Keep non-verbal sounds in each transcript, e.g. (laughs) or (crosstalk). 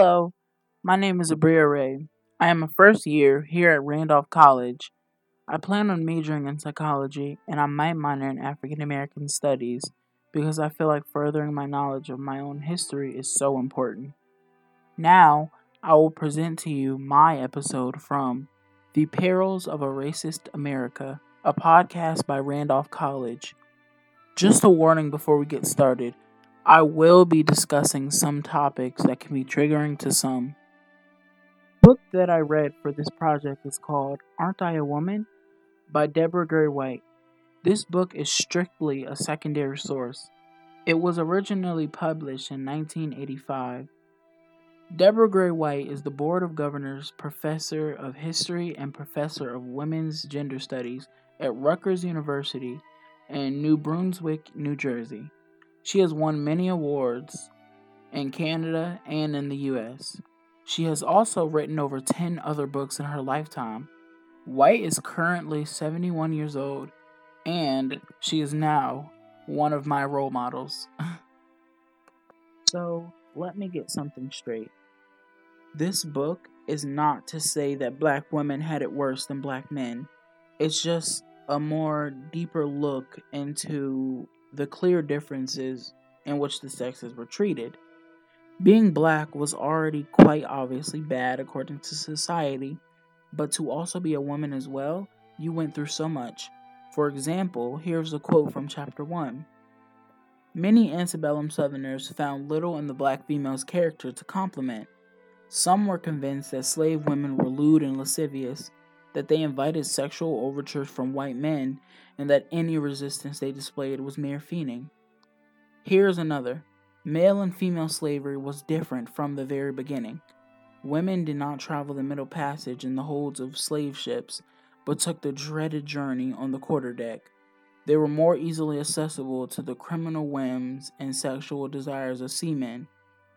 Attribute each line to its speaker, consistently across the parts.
Speaker 1: Hello, my name is Abriah Raye. I am a first year here at Randolph College. I plan on majoring in psychology and I might minor in African American studies because I feel like furthering my knowledge of my own history is so important. Now, I will present to you my episode from The Perils of a Racist America, a podcast by Randolph College. Just a warning before we get started. I will be discussing some topics that can be triggering to some. The book that I read for this project is called Ar'n't I a Woman? by Deborah Gray White. This book is strictly a secondary source. It was originally published in 1985. Deborah Gray White is the Board of Governors Professor of History and Professor of Women's Gender Studies at Rutgers University in New Brunswick, New Jersey. She has won many awards in Canada and in the US. She has also written over 10 other books in her lifetime. White is currently 71 years old and she is now one of my role models. (laughs) so, let me get something straight. This book is not to say that black women had it worse than black men. It's just a more deeper look into the clear differences in which the sexes were treated. Being black was already quite obviously bad according to society, but to also be a woman as well, you went through so much. For example, here's a quote from chapter 1. Many antebellum Southerners found little in the black female's character to compliment. Some were convinced that slave women were lewd and lascivious, that they invited sexual overtures from white men, and that any resistance they displayed was mere fiending. Here's another. Male and female slavery was different from the very beginning. Women did not travel the Middle Passage in the holds of slave ships, but took the dreaded journey on the quarterdeck. They were more easily accessible to the criminal whims and sexual desires of seamen.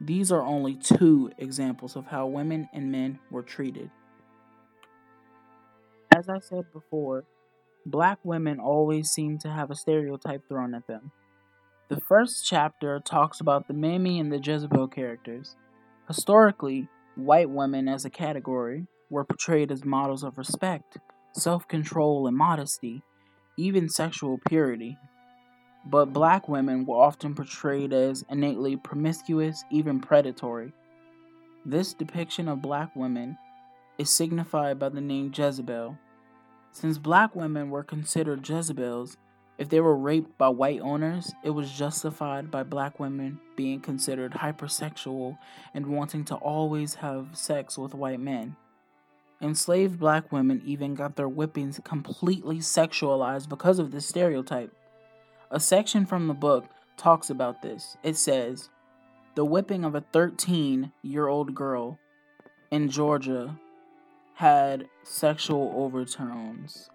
Speaker 1: These are only two examples of how women and men were treated. As I said before, black women always seem to have a stereotype thrown at them. The first chapter talks about the Mammy and the Jezebel characters. Historically, white women as a category were portrayed as models of respect, self control, and modesty, even sexual purity. But black women were often portrayed as innately promiscuous, even predatory. This depiction of black women is signified by the name Jezebel. Since black women were considered Jezebels, if they were raped by white owners, it was justified by black women being considered hypersexual and wanting to always have sex with white men. Enslaved black women even got their whippings completely sexualized because of this stereotype. A section from the book talks about this. It says, The whipping of a 13 year old girl in Georgia had sexual overtones.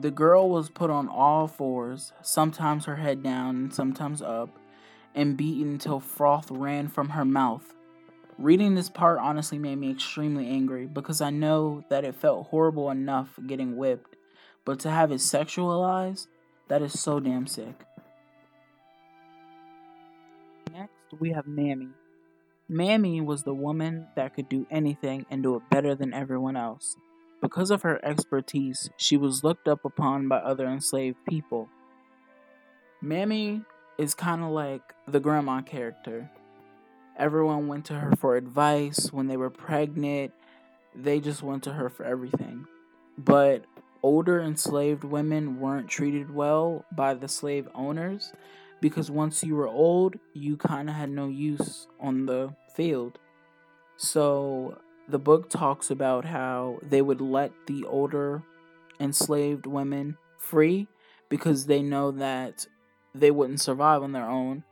Speaker 1: The girl was put on all fours, sometimes her head down and sometimes up, and beaten until froth ran from her mouth. Reading this part honestly made me extremely angry because I know that it felt horrible enough getting whipped, but to have it sexualized, that is so damn sick. Next, we have Mammy. Mammy was the woman that could do anything and do it better than everyone else. Because of her expertise, she was looked up upon by other enslaved people. Mammy is kind of like the grandma character. Everyone went to her for advice when they were pregnant. They just went to her for everything. But older enslaved women weren't treated well by the slave owners because once you were old, you kind of had no use on the field. So the book talks about how they would let the older enslaved women free because they know that they wouldn't survive on their own.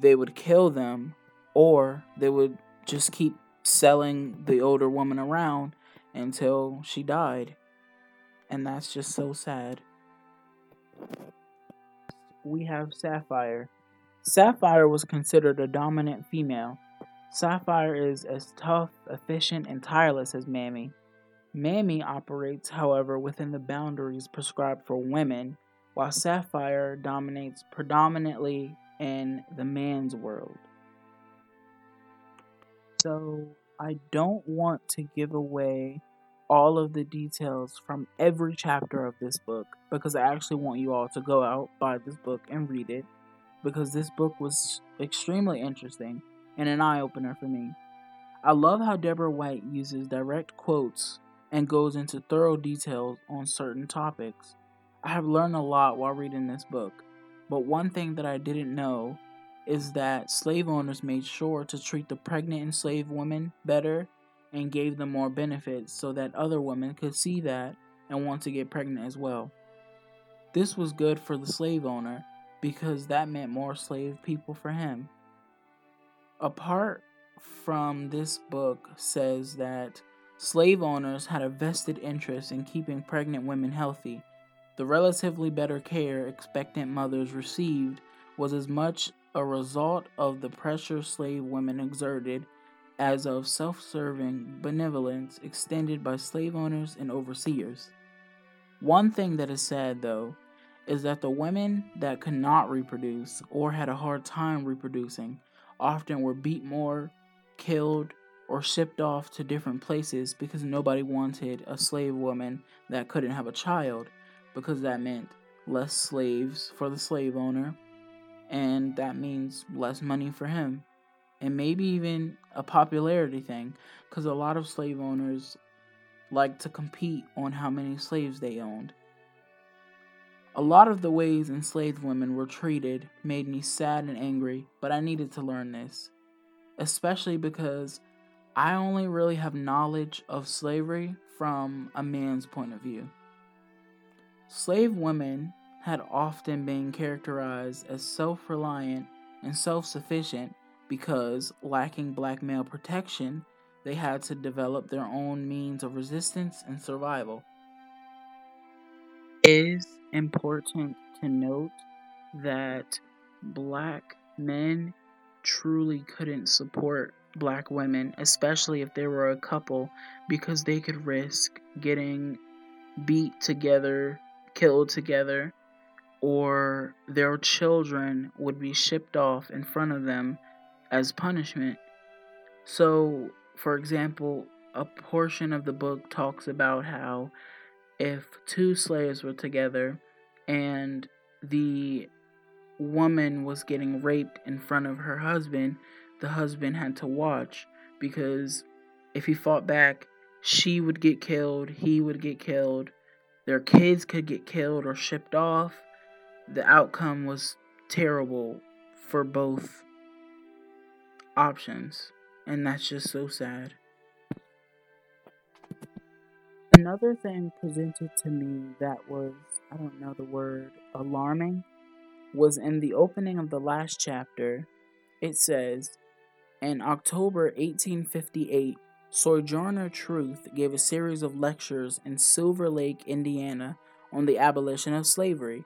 Speaker 1: They would kill them or they would just keep selling the older woman around until she died. And that's just so sad. We have Sapphire. Sapphire was considered a dominant female. Sapphire is as tough, efficient, and tireless as Mammy. Mammy operates, however, within the boundaries prescribed for women, while Sapphire dominates predominantly in the man's world. So I don't want to give away all of the details from every chapter of this book because I actually want you all to go out, buy this book, and read it because this book was extremely interesting and an eye opener for me. I love how Deborah White uses direct quotes and goes into thorough details on certain topics. I have learned a lot while reading this book, but one thing that I didn't know is that slave owners made sure to treat the pregnant enslaved women better and gave them more benefits so that other women could see that and want to get pregnant as well. This was good for the slave owner because that meant more slave people for him. Apart from this book says that slave owners had a vested interest in keeping pregnant women healthy. The relatively better care expectant mothers received was as much a result of the pressure slave women exerted as of self serving benevolence extended by slave owners and overseers. One thing that is sad, though, is that the women that could not reproduce or had a hard time reproducing often were beat more, killed, or shipped off to different places because nobody wanted a slave woman that couldn't have a child because that meant less slaves for the slave owner and that means less money for him and maybe even a popularity thing because a lot of slave owners like to compete on how many slaves they owned. A lot of the ways enslaved women were treated made me sad and angry, but I needed to learn this, especially because I only really have knowledge of slavery from a man's point of view. Slave women had often been characterized as self reliant and self sufficient because, lacking black male protection, they had to develop their own means of resistance and survival. It is important to note that black men truly couldn't support black women, especially if they were a couple, because they could risk getting beat together, killed together, or their children would be shipped off in front of them as punishment. So, for example, a portion of the book talks about how if two slaves were together and the woman was getting raped in front of her husband, the husband had to watch because if he fought back, she would get killed, he would get killed, their kids could get killed or shipped off. The outcome was terrible for both options, and that's just so sad. Another thing presented to me that was, I don't know the word, alarming, was in the opening of the last chapter. It says, In October 1858, Sojourner Truth gave a series of lectures in Silver Lake, Indiana, on the abolition of slavery.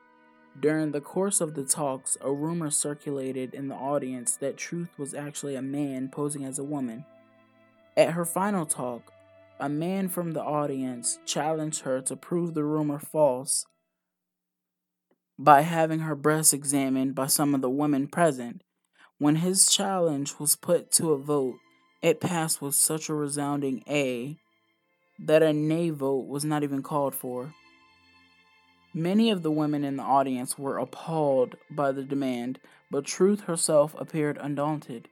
Speaker 1: During the course of the talks, a rumor circulated in the audience that Truth was actually a man posing as a woman. At her final talk, a man from the audience challenged her to prove the rumor false by having her breasts examined by some of the women present. When his challenge was put to a vote, it passed with such a resounding A that a nay vote was not even called for. Many of the women in the audience were appalled by the demand, but Truth herself appeared undaunted.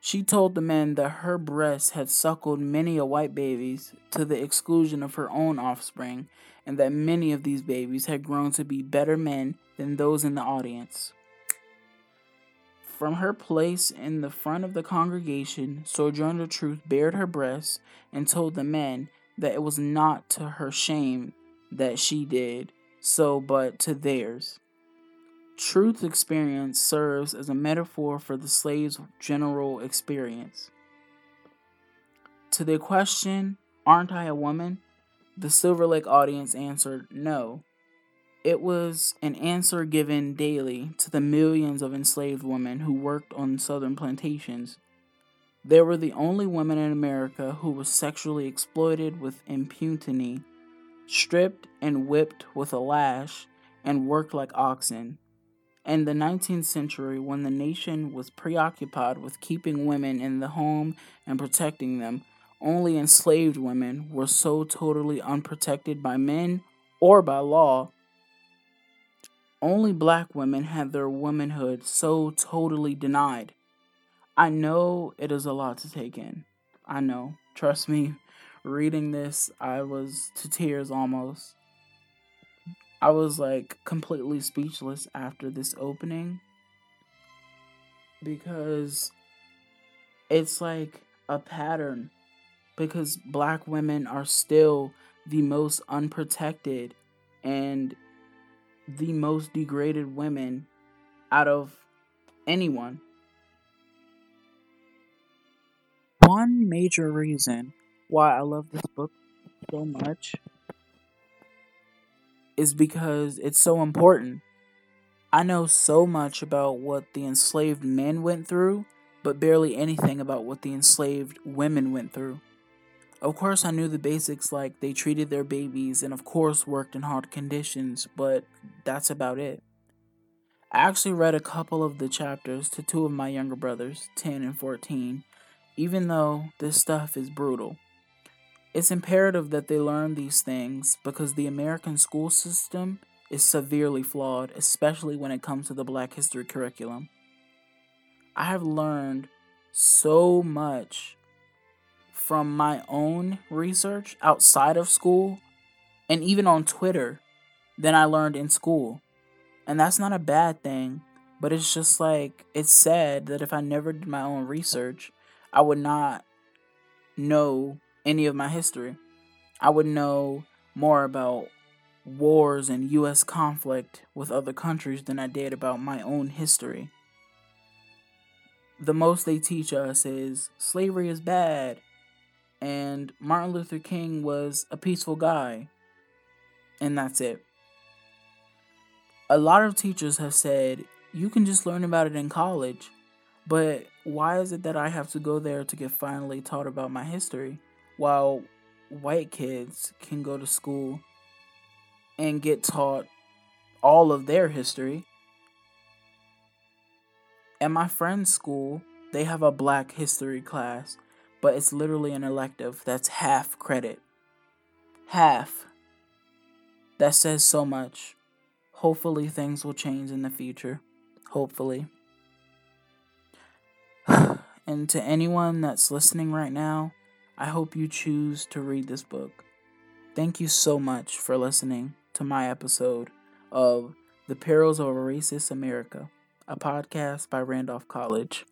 Speaker 1: She told the men that her breasts had suckled many a white babies to the exclusion of her own offspring, and that many of these babies had grown to be better men than those in the audience. From her place in the front of the congregation, Sojourner Truth bared her breasts and told the men that it was not to her shame that she did, so but to theirs. Truth experience serves as a metaphor for the slave's general experience. To the question, Aren't I a woman? the Silver Lake audience answered no. It was an answer given daily to the millions of enslaved women who worked on southern plantations. They were the only women in America who were sexually exploited with impunity stripped and whipped with a lash, and worked like oxen. In the 19th century, when the nation was preoccupied with keeping women in the home and protecting them, only enslaved women were so totally unprotected by men or by law. Only black women had their womanhood so totally denied. I know it is a lot to take in. I know. Trust me, reading this, I was to tears almost. I was like completely speechless after this opening because it's like a pattern because black women are still the most unprotected and the most degraded women out of anyone. One major reason why I love this book so much is because it's so important. I know so much about what the enslaved men went through, but barely anything about what the enslaved women went through. Of course, I knew the basics like they treated their babies and, of course, worked in hard conditions, but that's about it. I actually read a couple of the chapters to two of my younger brothers, 10 and 14, even though this stuff is brutal. It's imperative that they learn these things because the American school system is severely flawed, especially when it comes to the Black History curriculum. I have learned so much from my own research outside of school and even on Twitter than I learned in school. And that's not a bad thing, but it's just like, it's sad that if I never did my own research, I would not know any of my history. I would know more about wars and US conflict with other countries than I did about my own history. The most they teach us is slavery is bad and Martin Luther King was a peaceful guy. And that's it. A lot of teachers have said you can just learn about it in college, but why is it that I have to go there to get finally taught about my history? While white kids can go to school and get taught all of their history. At my friend's school, they have a black history class, but it's literally an elective that's half credit. Half. That says so much. Hopefully, things will change in the future. Hopefully. (sighs) and to anyone that's listening right now, I hope you choose to read this book. Thank you so much for listening to my episode of The Perils of Racist America, a podcast by Randolph College.